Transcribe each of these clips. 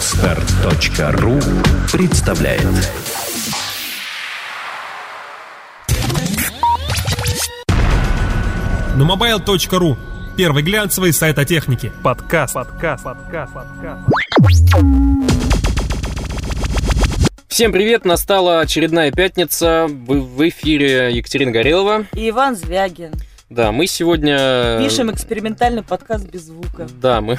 Отстар.ру представляет Numobile.ru Первый глянцевый сайт о технике. Подкаст. Подкаст. Подкаст. Подкаст. Всем привет, настала очередная пятница, в, в эфире Екатерина Горелова. И Иван Звягин. Да, мы сегодня... Пишем экспериментальный подкаст без звука. Да, мы...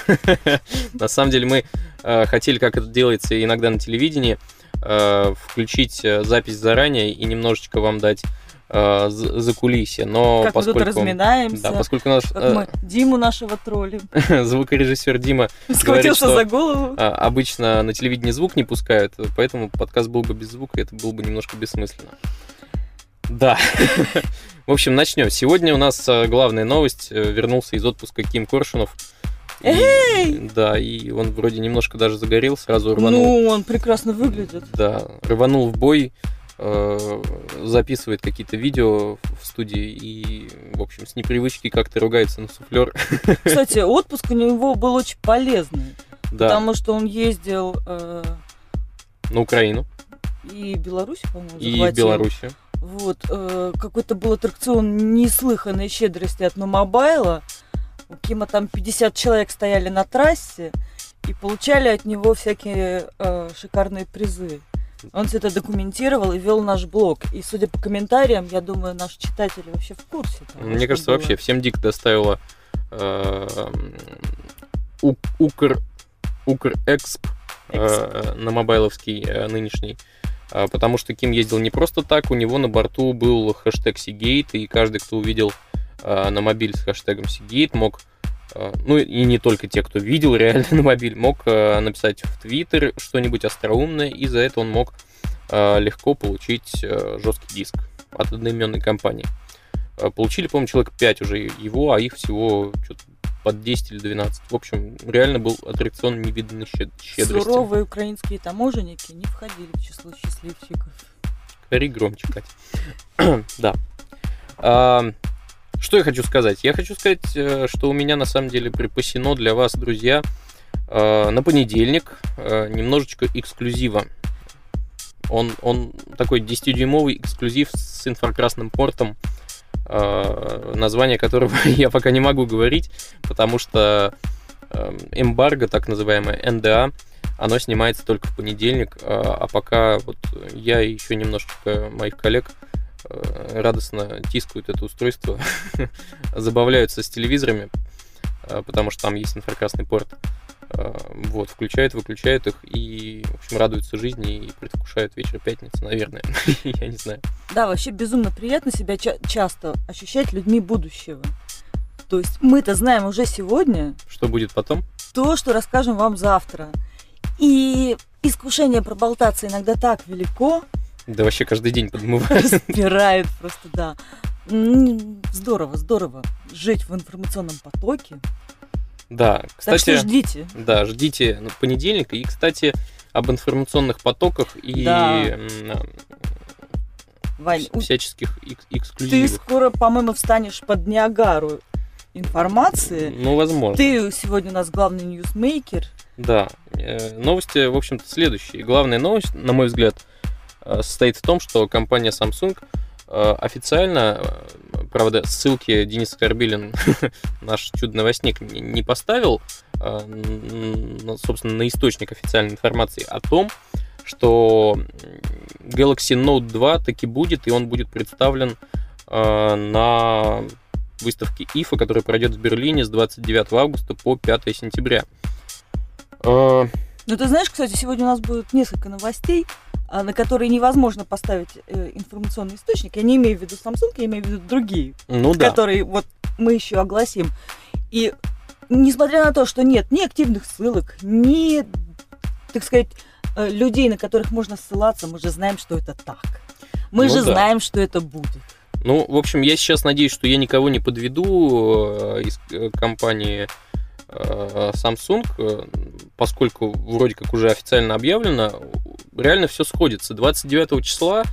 На самом деле мы э, хотели, как это делается иногда на телевидении, э, включить э, запись заранее и немножечко вам дать э, за кулисье, но как поскольку... мы тут разминаемся. Да, поскольку наш как э, мы Диму нашего троллим. звукорежиссер Дима говорит, что за голову. обычно на телевидении звук не пускают, поэтому подкаст был бы без звука, и это было бы немножко бессмысленно. Да. В общем, начнем. Сегодня у нас а, главная новость. Э, Вернулся из отпуска Ким Коршунов. Эй! Да, и он вроде немножко даже загорел, сразу рванул. Ну, он прекрасно выглядит. Да, рванул в бой, э, записывает какие-то видео в студии и, в общем, с непривычки как-то ругается на суфлер. Кстати, отпуск у него был очень полезный, Да, потому что он ездил э, на Украину и Беларусь, по-моему, и захватил. Вот, э, какой-то был аттракцион неслыханной щедрости от Номобайла. У Кима там 50 человек стояли на трассе и получали от него всякие э, шикарные призы. Он все это документировал и вел наш блог. И судя по комментариям, я думаю, наши читатели вообще в курсе. того, Мне кажется, было. вообще всем дико доставило э, Укр Укр Эксп э, на мобайловский э, нынешний. А, Потому что Ким ездил не просто так, у него на борту был хэштег Seagate, и каждый, кто увидел э, на мобиль с хэштегом Seagate, мог, э, ну и не только те, кто видел реально на мобиль, мог написать в Твиттер что-нибудь остроумное, и за это он мог легко получить жесткий диск от одноименной компании. Получили, по-моему, человек 5 уже его, а их всего под 10 или 12. В общем, реально был аттракцион невиданной щед- щедрости. Суровые украинские таможенники не входили в число счастливчиков. Говори громче, Катя. да. А, что я хочу сказать? Я хочу сказать, э, что у меня на самом деле припасено для вас, друзья, э, на понедельник э, немножечко эксклюзива. Он, он такой 10-дюймовый эксклюзив с инфракрасным портом, название которого я пока не могу говорить, потому что э, эмбарго, так называемое НДА, оно снимается только в понедельник, а а пока вот я и еще немножечко моих коллег э, радостно тискают это устройство, забавляются с телевизорами, э, потому что там есть инфракрасный порт. Э, Вот, включают, выключают их и, в общем, радуются жизни и предвкушают вечер пятницы, наверное. Я не знаю. Да, вообще безумно приятно себя ча- часто ощущать людьми будущего. То есть мы-то знаем уже сегодня Что будет потом? то, что расскажем вам завтра. И искушение проболтаться иногда так велико, Да вообще каждый день подмывает. распирает просто, да. Здорово, здорово жить в информационном потоке. Да, Так кстати... что ждите. Да, ждите ну, понедельника. И, кстати, об информационных потоках и Да. Вань, всяческих экс- ты эксклюзивах. скоро, по-моему, встанешь под Ниагару информации. Ну, возможно. Ты сегодня у нас главный ньюсмейкер. Да. Э, Новости, в общем-то, следующие. Главная новость, на мой взгляд, э, состоит в том, что компания Samsung э, официально, правда, ссылки Денис Карбилин, наш чудо-новостник, не поставил, н- собственно, на источник официальной информации о том, что Galaxy Note 2 таки будет, и он будет представлен э, на выставке IFA, которая пройдет в Берлине с 29 августа по 5 сентября. Э, Ну, ты знаешь, кстати, сегодня у нас будет несколько новостей, а, на которые невозможно поставить э, информационный источник. Я не имею в виду Samsung, я имею в виду другие, Ну да. которые вот мы еще огласим. И несмотря на то, что нет ни активных ссылок, ни, так сказать, э, людей, на которых можно ссылаться, мы же знаем, что это так. Мы Ну же да. знаем, что это будет. Ну, в общем, я сейчас надеюсь, что я никого не подведу э, из компании Samsung, э, поскольку вроде как уже официально объявлено, реально все сходится. 29 числа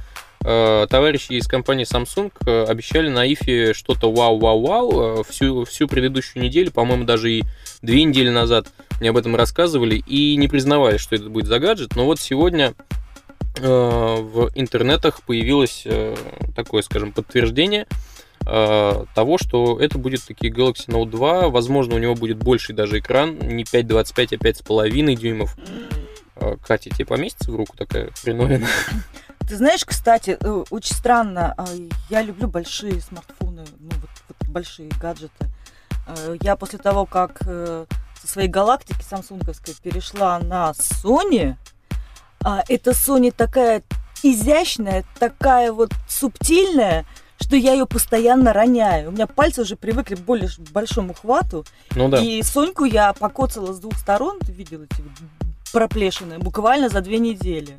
э, товарищи из компании Samsung э, обещали на ИФе что-то вау-вау-вау. Э, Всю, всю предыдущую неделю, по-моему, даже и две недели назад мне об этом рассказывали и не признавали, что это будет за гаджет. Но вот сегодня э, в интернетах появилось э, такое, скажем, подтверждение э, того, что это будет таки Galaxy Note 2. Возможно, у него будет больший даже экран, не 5,25, а 5,5 дюймов. Э, Катя, тебе поместится в руку такая хреновина? Ты знаешь, кстати, э, очень странно, а, я люблю большие смартфоны, ну вот, вот большие гаджеты. Я после того, как со своей галактики самсунговской перешла на Sony, а эта Sony такая изящная, такая вот субтильная, что я ее постоянно роняю. У меня пальцы уже привыкли к более большому хвату. Ну да. И Соньку я покоцала с двух сторон, ты видел эти проплешины, буквально за две недели.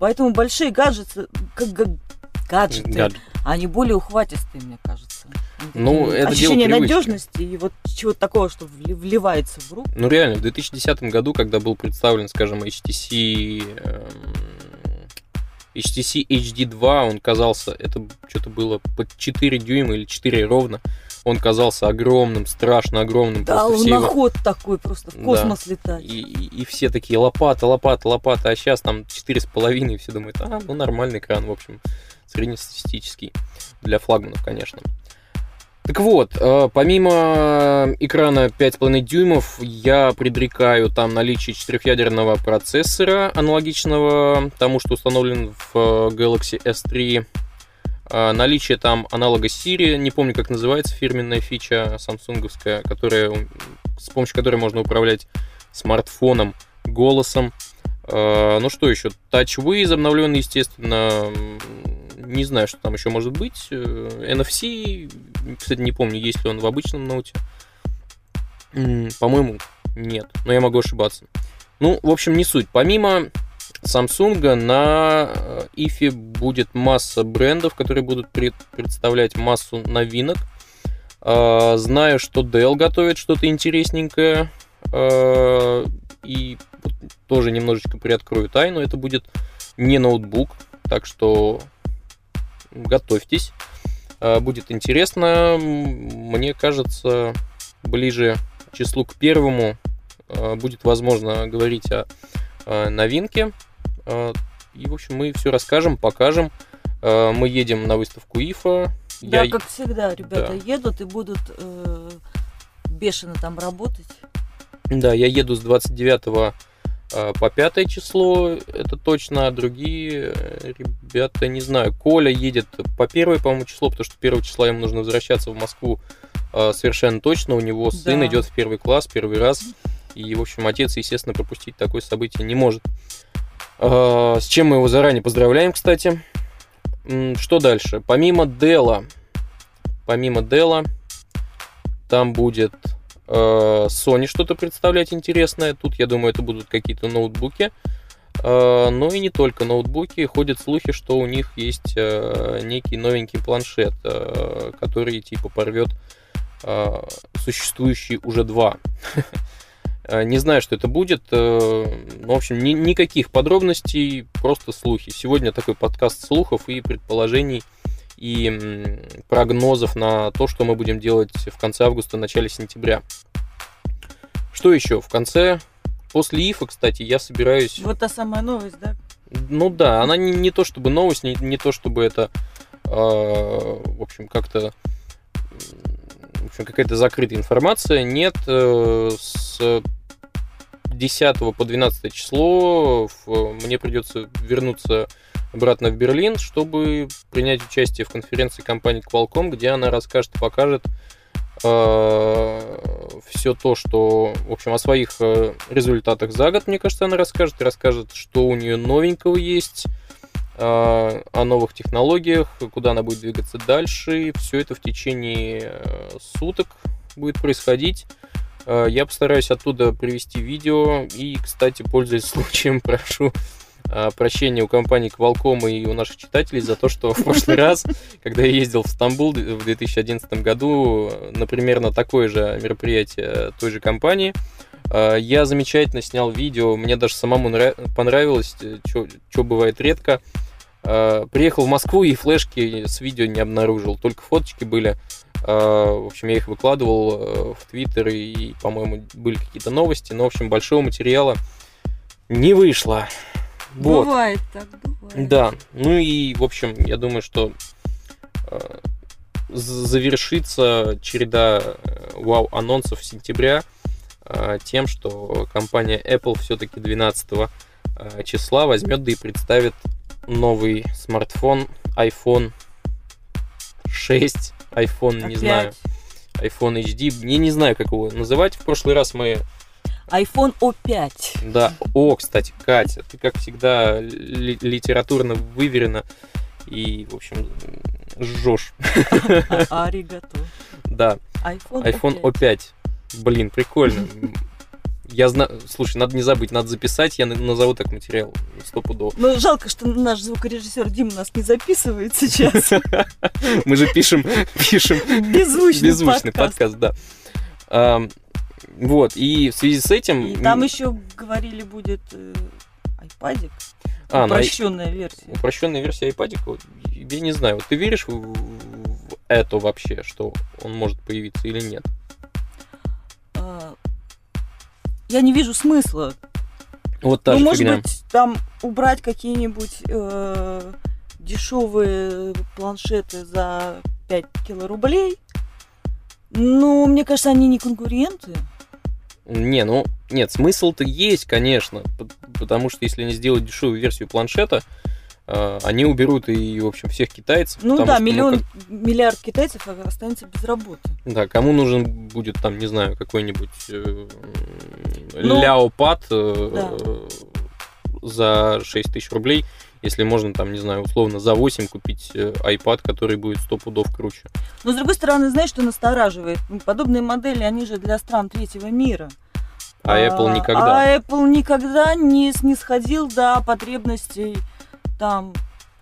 Поэтому большие гаджеты, как га- гаджеты, Гаджет. они более ухватистые, мне кажется. Ну, это Ощущение надежности и вот чего-то такого, что вли- вливается в руку. Ну реально, в 2010 году, когда был представлен, скажем, HTC, HTC HD 2, он казался, это что-то было под 4 дюйма или 4 ровно, он казался огромным, страшно огромным. Да, все его- луноход такой просто в Да. космос летать. и, и- и все такие лопата, лопата, лопата, а сейчас там 4,5, и все думают, а, ну нормальный экран, в общем, среднестатистический, для флагманов, конечно. Так вот, э, помимо экрана 5,5 дюймов, я предрекаю там наличие четырехъядерного процессора, аналогичного тому, что установлен в э, Galaxy S3. Э, Наличие там аналога Siri, не помню, как называется фирменная фича самсунговская, которая, с помощью которой можно управлять смартфоном, голосом. Ну что еще? TouchWiz обновленный, естественно. Не знаю, что там еще может быть. Э, NFC, кстати, не помню, есть ли он в обычном ноуте. По-моему, нет, но я могу ошибаться. Ну, в общем, не суть. Помимо Samsung на э, IFE будет масса брендов, которые будут пред- представлять массу новинок. Э, Знаю, что Dell готовит что-то интересненькое. Э, И тоже немножечко приоткрою тайну. Это будет не ноутбук, так что готовьтесь. Э, Будет интересно. Мне кажется, ближе к числу к первому э, будет возможно говорить о э, новинке. И, в общем, мы все расскажем, покажем. Мы едем на выставку ИФА. Да, Я- как всегда, ребята Да. едут и будут э, бешено там работать. Да, я еду с 29 э, по 5 число, это точно, а другие э, ребята, не знаю. Коля едет по 1, по-моему, число, потому что 1 числа ему нужно возвращаться в Москву э, совершенно точно. У него сын Да. идет в первый класс, первый раз. И, в общем, отец, естественно, пропустить такое событие не может. Э, С чем мы его заранее поздравляем, кстати. Что дальше? Помимо Дела, помимо Дела, там будет э, Sony что-то представлять интересное. Тут, я думаю, это будут какие-то ноутбуки. Э, Но и не только ноутбуки. Ходят слухи, что у них есть э, некий новенький планшет, э, который типа порвет э, существующие уже два. Э, Не знаю, что это будет. э, ну, В общем, ни- никаких подробностей, просто слухи. Сегодня такой подкаст слухов и предположений и прогнозов на то, что мы будем делать в конце августа, начале сентября. Что еще? В конце, после ИФа, кстати, я собираюсь... Вот та самая новость, да? Ну да, она не, не то чтобы новость, не, не то чтобы это, э, в общем, как-то, в общем, какая-то закрытая информация. Нет, э, с 10 по 12 число в- мне придется вернуться обратно в Берлин, чтобы принять участие в конференции компании Qualcomm, где она расскажет покажет все то, что, в общем, о своих э, результатах за год, мне кажется, она расскажет, расскажет, что у нее новенького есть, э, о новых технологиях, куда она будет двигаться дальше. Все это в течение э, суток будет происходить. Э, Я постараюсь оттуда привести видео. И, кстати, пользуясь случаем, прошу э, прощения у компании Qualcomm и у наших читателей за то, что в прошлый раз, когда я ездил в Стамбул в 2011 году, на примерно такое же мероприятие той же компании, э, я замечательно снял видео, мне даже самому нрав- понравилось, что бывает редко. Э, Приехал в Москву и флешки с видео не обнаружил, только фоточки были. В общем, я их выкладывал э, в Твиттер, и, по-моему, были какие-то новости. Но, в общем, большого материала не вышло. Вот. Бывает так, бывает. Да, ну и, в общем, я думаю, что э, завершится череда э, вау-анонсов сентября э, тем, что компания Apple все-таки 12 э, числа возьмет да и представит новый смартфон iPhone 6, iPhone, не знаю, Опять. iPhone HD, я не знаю, как его называть. В прошлый раз мы iPhone O5. Да, о, кстати, Катя, ты, как всегда, ли- литературно выверена и, в общем, жжешь. Аригато. Да, iPhone, iPhone O5. O5. Блин, прикольно. Я знаю, слушай, надо не забыть, надо записать, я на- назову так материал стопудово. Ну, жалко, что наш звукорежиссер Дима нас не записывает сейчас. Мы же пишем, пишем Беззвучный, беззвучный подкаст. подкаст, да. Вот, и в связи с этим... И там еще говорили будет э, айпадик. А, на- Упрощенная версия. Упрощенная версия iPad, вот, я не знаю, вот ты веришь в, в это вообще, что он может появиться или нет? А, Я не вижу смысла. Вот та ну, же может фигня. быть, там убрать какие-нибудь э, дешевые планшеты за 5 килорублей. Ну, мне кажется, они не конкуренты. Не, ну, нет, смысл-то есть, конечно, потому что если они сделают дешевую версию планшета, э, они уберут и, в общем, всех китайцев. Ну да, что, миллион, как- миллиард китайцев останется без работы. да, кому нужен будет там, не знаю, какой-нибудь э, Ну, ляопад э, за 6 тысяч рублей, если можно там, не знаю, условно за 8 купить э, iPad, который будет 100 пудов круче. Но, с другой стороны, знаешь, что настораживает? Подобные модели, они же для стран третьего мира. А Apple никогда. А Apple никогда не снисходил до потребностей там,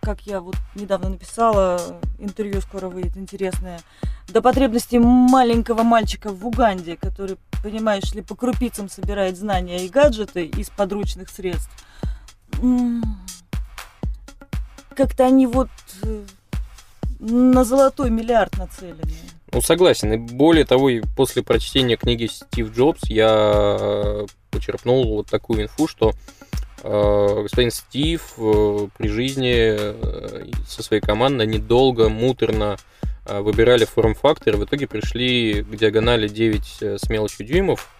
как я вот недавно написала, интервью скоро выйдет интересное, до потребностей маленького мальчика в Уганде, который, понимаешь ли, по крупицам собирает знания и гаджеты из подручных средств. Как-то они вот э, на золотой миллиард нацелены. Ну, согласен. И более того, и после прочтения книги Стив Джобс я почерпнул вот такую инфу, что э, господин Стив э, при жизни э, со своей командой недолго, муторно э, выбирали форм-фактор, в итоге пришли к диагонали 9 э, с мелочью дюймов, э,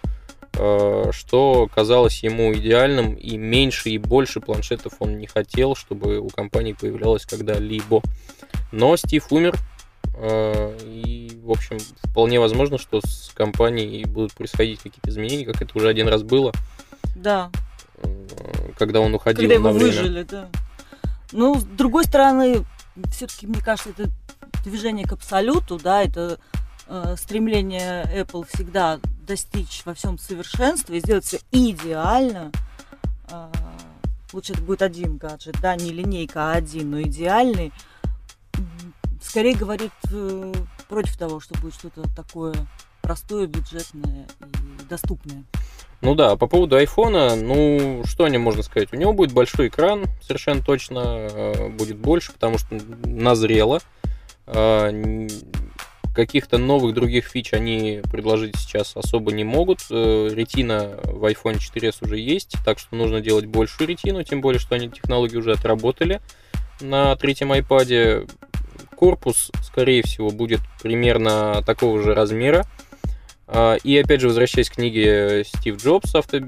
что казалось ему идеальным, и меньше и больше планшетов он не хотел, чтобы у компании появлялось когда-либо. Но Стив умер, э, и, в общем, вполне возможно, что с компанией будут происходить какие-то изменения, как это уже один раз было, Да, э, когда он уходил когда его на время. выжили, да. Ну, с другой стороны, все-таки, мне кажется, это движение к абсолюту, да, это э, стремление Apple всегда достичь во всем совершенства и сделать все идеально. Э, лучше это будет один гаджет, да, не линейка, а один, но идеальный. Скорее говорит э, против того, что будет что-то такое простое, бюджетное и доступное. Ну да, по поводу айфона, ну, что о нем можно сказать? У него будет большой экран, совершенно точно, э, будет больше, потому что назрело. Каких-то новых других фич они предложить сейчас особо не могут. Э, Ретина в iPhone 4s уже есть, так что нужно делать большую ретину, тем более, что они технологии уже отработали на третьем iPad. Корпус, скорее всего, будет примерно такого же размера. А, И опять же, возвращаясь к книге Стив Джобс, авто...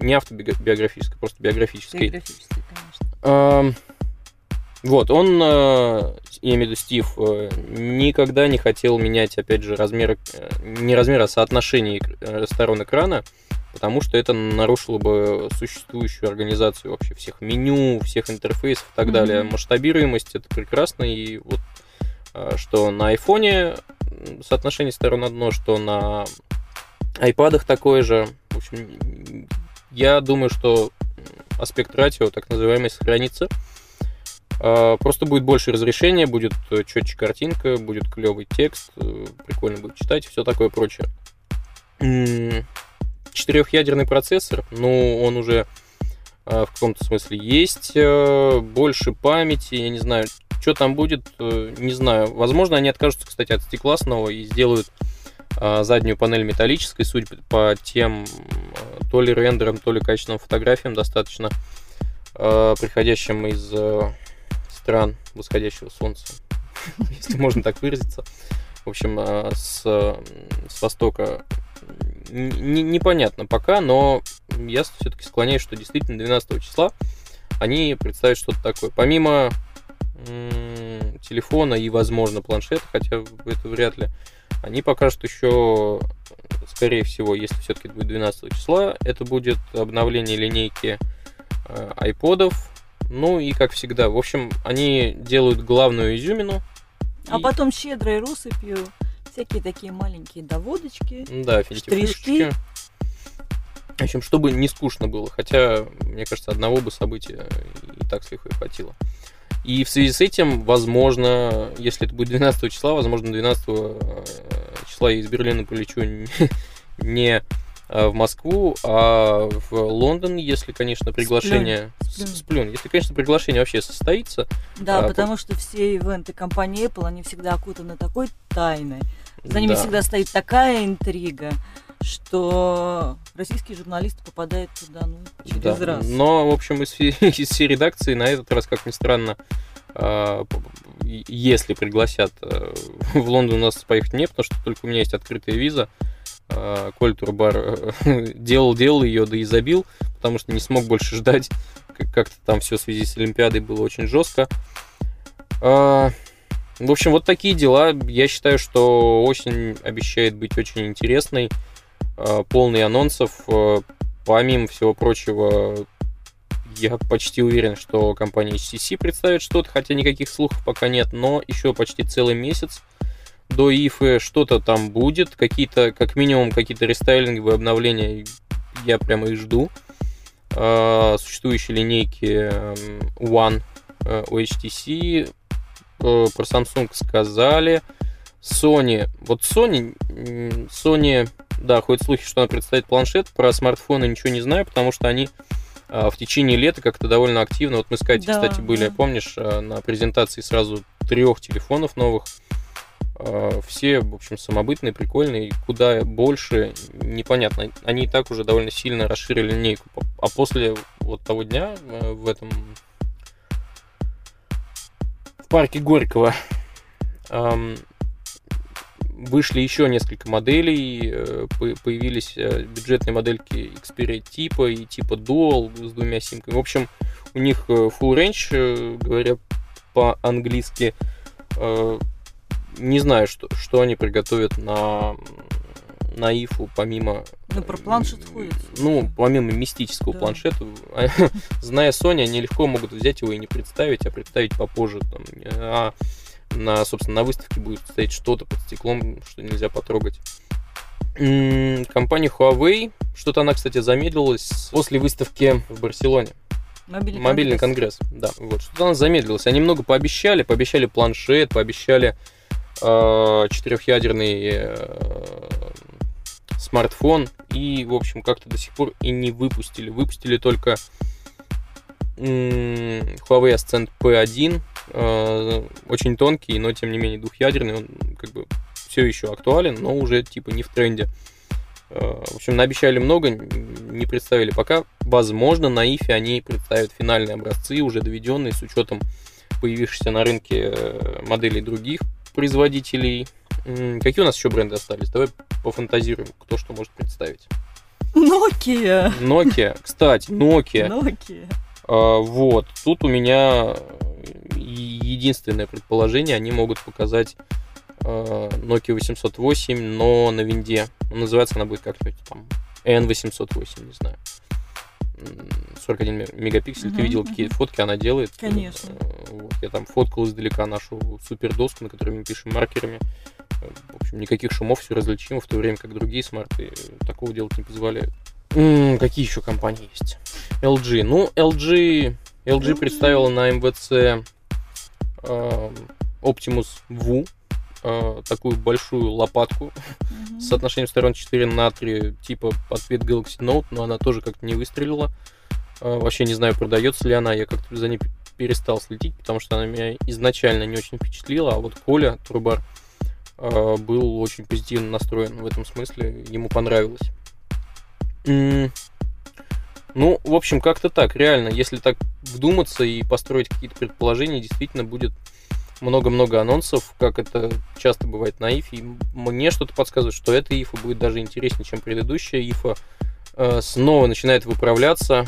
не автобиографической, просто биографической. Биографически, конечно. Вот, он, э, я имею в виду Стив, э, никогда не хотел менять, опять же, размер, э, не размер, а соотношение сторон экрана, потому что это нарушило бы существующую организацию вообще всех меню, всех интерфейсов и так Мгм. далее. Масштабируемость это прекрасно, и вот что на айфоне соотношение сторон одно, что на айпадах такое же. В общем, я думаю, что аспект ратио, так называемый, сохранится. Просто будет больше разрешения, будет э, четче картинка, будет клевый текст, э, прикольно будет читать, все такое прочее. Четырехъядерный процессор, ну, он уже а, в каком-то смысле есть, э, больше памяти, я не знаю, Что там будет, э, не знаю. Возможно, они откажутся, кстати, от стекла снова и сделают э, заднюю панель металлической, судя по тем э, то ли рендерам, то ли качественным фотографиям, достаточно э, приходящим из э, стран восходящего солнца, если можно так выразиться. В общем, э, с, с востока непонятно пока, но я все-таки склоняюсь, что действительно 12 числа они представят что-то такое. Помимо телефона и, возможно, планшета, хотя это вряд ли, они покажут еще, скорее всего, если все-таки будет 12 числа, это будет обновление линейки э, айподов, ну и как всегда, в общем, они делают главную изюмину. А и- потом щедрой россыпью всякие такие маленькие доводочки. Да, Штришки. В общем, чтобы не скучно было. Хотя, мне кажется, одного бы события и так с лихвой хватило. И в связи с этим, возможно, если это будет 12 числа, возможно, 12 э, числа я из Берлина полечу не- не в Москву, а в Лондон, если, конечно, приглашение... Сплюнь. С- Сплюнь. Если, конечно, приглашение вообще состоится. Да, А, потому что все ивенты компании Apple, они всегда окутаны такой тайной. За ними Да. всегда стоит такая интрига, что российские журналисты попадают туда, ну, через Да, раз. Но, в общем, из, из всей редакции на этот раз, как ни странно, а, если пригласят э, в Лондон у нас поехать не, потому что только у меня есть открытая виза. А, Коль Турбар делал-делал ее, да и забил, потому что не смог больше ждать. Как- Как-то там все в связи с Олимпиадой было очень жестко. А, В общем, вот такие дела. Я считаю, что осень обещает быть очень интересной, а, полный анонсов. А, Помимо всего прочего, я почти уверен, что компания HTC представит что-то, хотя никаких слухов пока нет, но еще почти целый месяц до ИФы что-то там будет, какие-то, как минимум, какие-то рестайлинговые обновления я прямо и жду. А, Существующие линейки эм, One э, у HTC, э, про Samsung сказали, Sony, вот Sony, Sony, да, ходят слухи, что она представит планшет, про смартфоны ничего не знаю, потому что они а, в течение лета как-то довольно активно. Вот мы с Катей, Да, кстати, были, да. помнишь, а, на презентации сразу трех телефонов новых. А, Все, в общем, самобытные, прикольные, куда больше, непонятно. Они и так уже довольно сильно расширили линейку. А после вот того дня э, в этом в парке Горького ам, вышли еще несколько моделей, э, по- появились э, бюджетные модельки Xperia типа и типа Dual с двумя симками. В общем, у них э, full range, э, говоря по-английски. Э, Не знаю, что, что они приготовят на, на ИФу, помимо... Ну, про планшет ходит. Ну, помимо мистического Да. планшета, зная Sony, они легко могут взять его и не представить, а представить попозже. Там, а на, собственно, на выставке будет стоять что-то под стеклом, что нельзя потрогать. Компания Huawei, что-то она, кстати, замедлилась после выставки в Барселоне. Мобильный, Мобильный конгресс, да. Вот, что-то она замедлилась. Они много пообещали, пообещали планшет, пообещали э, четырехъядерный э, смартфон, и, в общем, как-то до сих пор и не выпустили. Выпустили только Huawei Ascend P1, э, очень тонкий, но, тем не менее, двухъядерный, он как бы все еще актуален, но уже, типа, не в тренде. Э, В общем, наобещали много, не представили пока. Возможно, на ИФе они представят финальные образцы, уже доведенные с учетом появившихся на рынке э, моделей других производителей. Какие у нас еще бренды остались? Давай пофантазируем, кто что может представить. Nokia. Nokia, кстати, Nokia. Nokia. А, Вот, тут у меня единственное предположение, они могут показать а, Nokia 808, но на винде. Называется она будет как-нибудь там N808, не знаю. М, 41 ме- мегапиксель. Ты Мгм, видел, какие фотки она делает? Конечно. Э, Вот, я там фоткал издалека нашу супер доску, на которой мы пишем маркерами. Э, В общем, никаких шумов, все различимо, в то время как другие смарты э, такого делать не позволяют. Какие еще компании есть? LG. Ну, LG, LG представила на МВЦ э, Optimus VU, э, такую большую лопатку Мгм. с соотношением сторон 4 на 3, типа ответ Galaxy Note, но она тоже как-то не выстрелила. Э, Вообще не знаю, продается ли она, я как-то за ней перестал следить, потому что она меня изначально не очень впечатлила, а вот Коля Трубар э, был очень позитивно настроен в этом смысле, ему понравилось. Ну, в общем, как-то так, реально, если так вдуматься и построить какие-то предположения, действительно будет много-много анонсов, как это часто бывает на ИФе. И мне что-то подсказывает, что эта ИФа будет даже интереснее, чем предыдущая ИФа. Э, Снова начинает выправляться,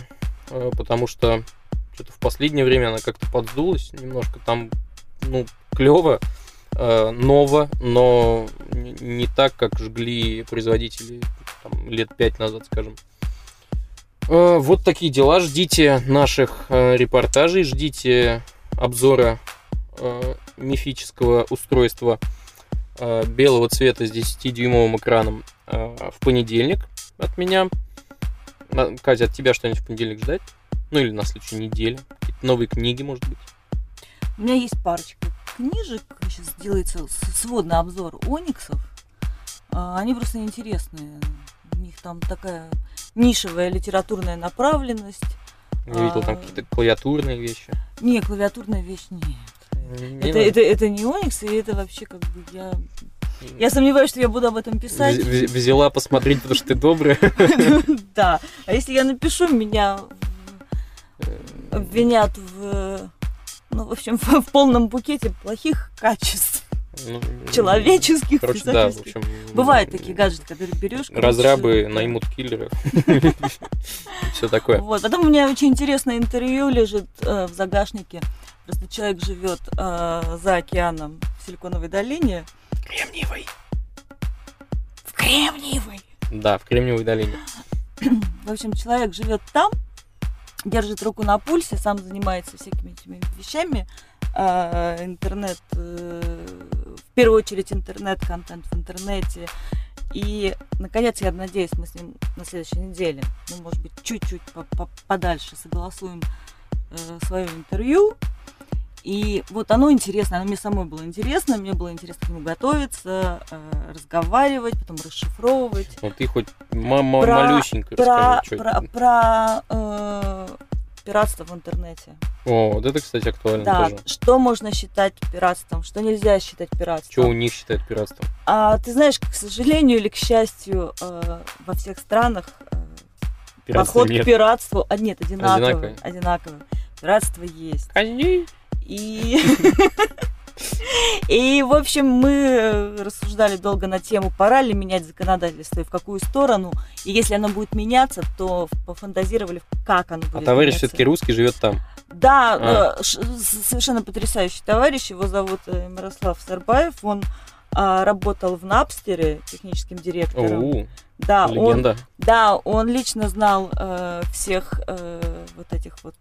э, потому что что-то в последнее время она как-то подсдулась немножко. Там, ну, клево, э, ново, но не- так, как жгли производители там, лет пять назад, скажем. Вот такие дела. Ждите наших репортажей, ждите обзора э, мифического устройства э, белого цвета с 10-дюймовым экраном э, в понедельник от меня. Катя, от тебя что-нибудь в понедельник ждать? Ну или на следующей неделе. Какие-то новые книги, может быть. У меня есть парочка книжек. Сейчас делается сводный обзор Ониксов. А, Они просто интересные. У них там такая нишевая литературная направленность. Я видел там А. какие-то клавиатурные вещи. Не, клавиатурная вещь нет. Не Это, это, это не Оникс, и это вообще как бы я... Я сомневаюсь, что я буду об этом писать. Вз- Взяла посмотреть, потому что ты добрая. Да. А если я напишу, меня в- обвинят в... Ну, в общем, в, в полном букете плохих качеств. Ну, Человеческих, Короче, да, в общем... Бывают такие гаджеты, которые берешь. Разрабы да. наймут киллеров. Все такое. Вот. Потом у меня очень интересное интервью лежит э, в загашнике. Просто человек живет э, за океаном в Силиконовой долине. Кремниевый. В Кремниевой. Да, в Кремниевой долине. В общем, человек живет там, держит руку на пульсе, сам занимается всякими этими вещами. А, интернет, э, в первую очередь интернет-контент в интернете. И, наконец, я надеюсь, мы с ним на следующей неделе, ну, может быть, чуть-чуть по- по- подальше согласуем свое интервью. И вот оно интересно, оно мне самой было интересно, мне было интересно к нему готовиться, э, разговаривать, потом расшифровывать. Ну ты хоть ма- ма- Про- малюсенько Про, расскажи, что про, про, э, пиратство в интернете. О, вот это, кстати, актуально Да, тоже. что можно считать пиратством, что нельзя считать Что у пиратством. них считают пиратством? А ты знаешь, к сожалению или к счастью, э, во всех странах э, Пиратства подход нет. к пиратству, а нет, одинаковый, Одинаковый. одинаковый. Пиратство есть. Казни. И, и, в общем, мы э, рассуждали долго на тему, пора ли менять законодательство и в какую сторону. И если оно будет меняться, то пофантазировали, как оно будет А товарищ меняться. все-таки русский живет там. Да, А. э, совершенно потрясающий товарищ. Его зовут э, Мирослав Сарбаев. Он а, работал в Напстере техническим директором. Оу, да, он, легенда. да, он лично знал э, всех э, вот этих вот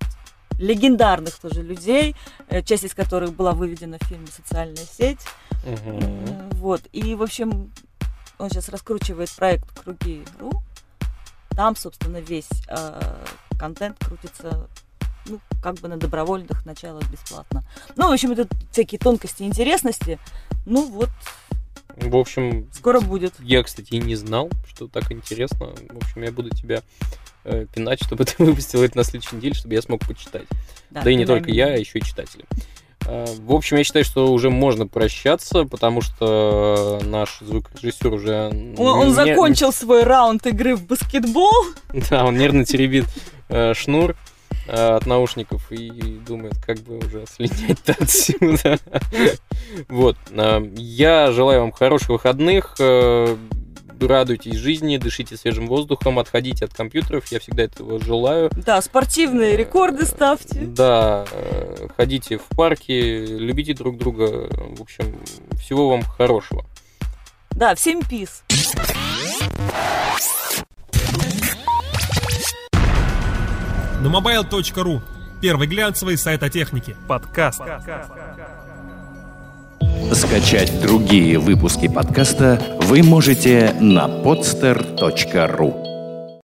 легендарных тоже людей, э, часть из которых была выведена в фильме «Социальная сеть». М, Вот. И, в общем, он сейчас раскручивает проект «Круги.ру». Там, собственно, весь э, контент крутится ну, как бы на добровольных началах бесплатно. Ну, в общем, это всякие тонкости и интересности. Ну, вот, В общем, скоро будет. я, кстати, и не знал, что так интересно. В общем, я буду тебя э, пинать, чтобы ты выпустил это на следующей неделе, чтобы я смог почитать. Да, и не только меня. я, а еще и читатели. Э, В общем, я считаю, что уже можно прощаться, потому что наш звукорежиссер уже... Он, он не- закончил свой раунд игры в баскетбол. Да, он нервно теребит э, шнур от наушников и думает, как бы уже слинять-то отсюда. Вот. э, Я желаю вам хороших выходных. э, Радуйтесь жизни, дышите свежим воздухом, отходите от компьютеров. Я всегда этого желаю. Да, спортивные рекорды ставьте. Да, э, ходите в парки, любите друг друга. В общем, всего вам хорошего. Да, всем пис. Numobile.ru Первый глянцевый сайт о технике. Подкаст. Скачать другие выпуски подкаста вы можете на podster.ru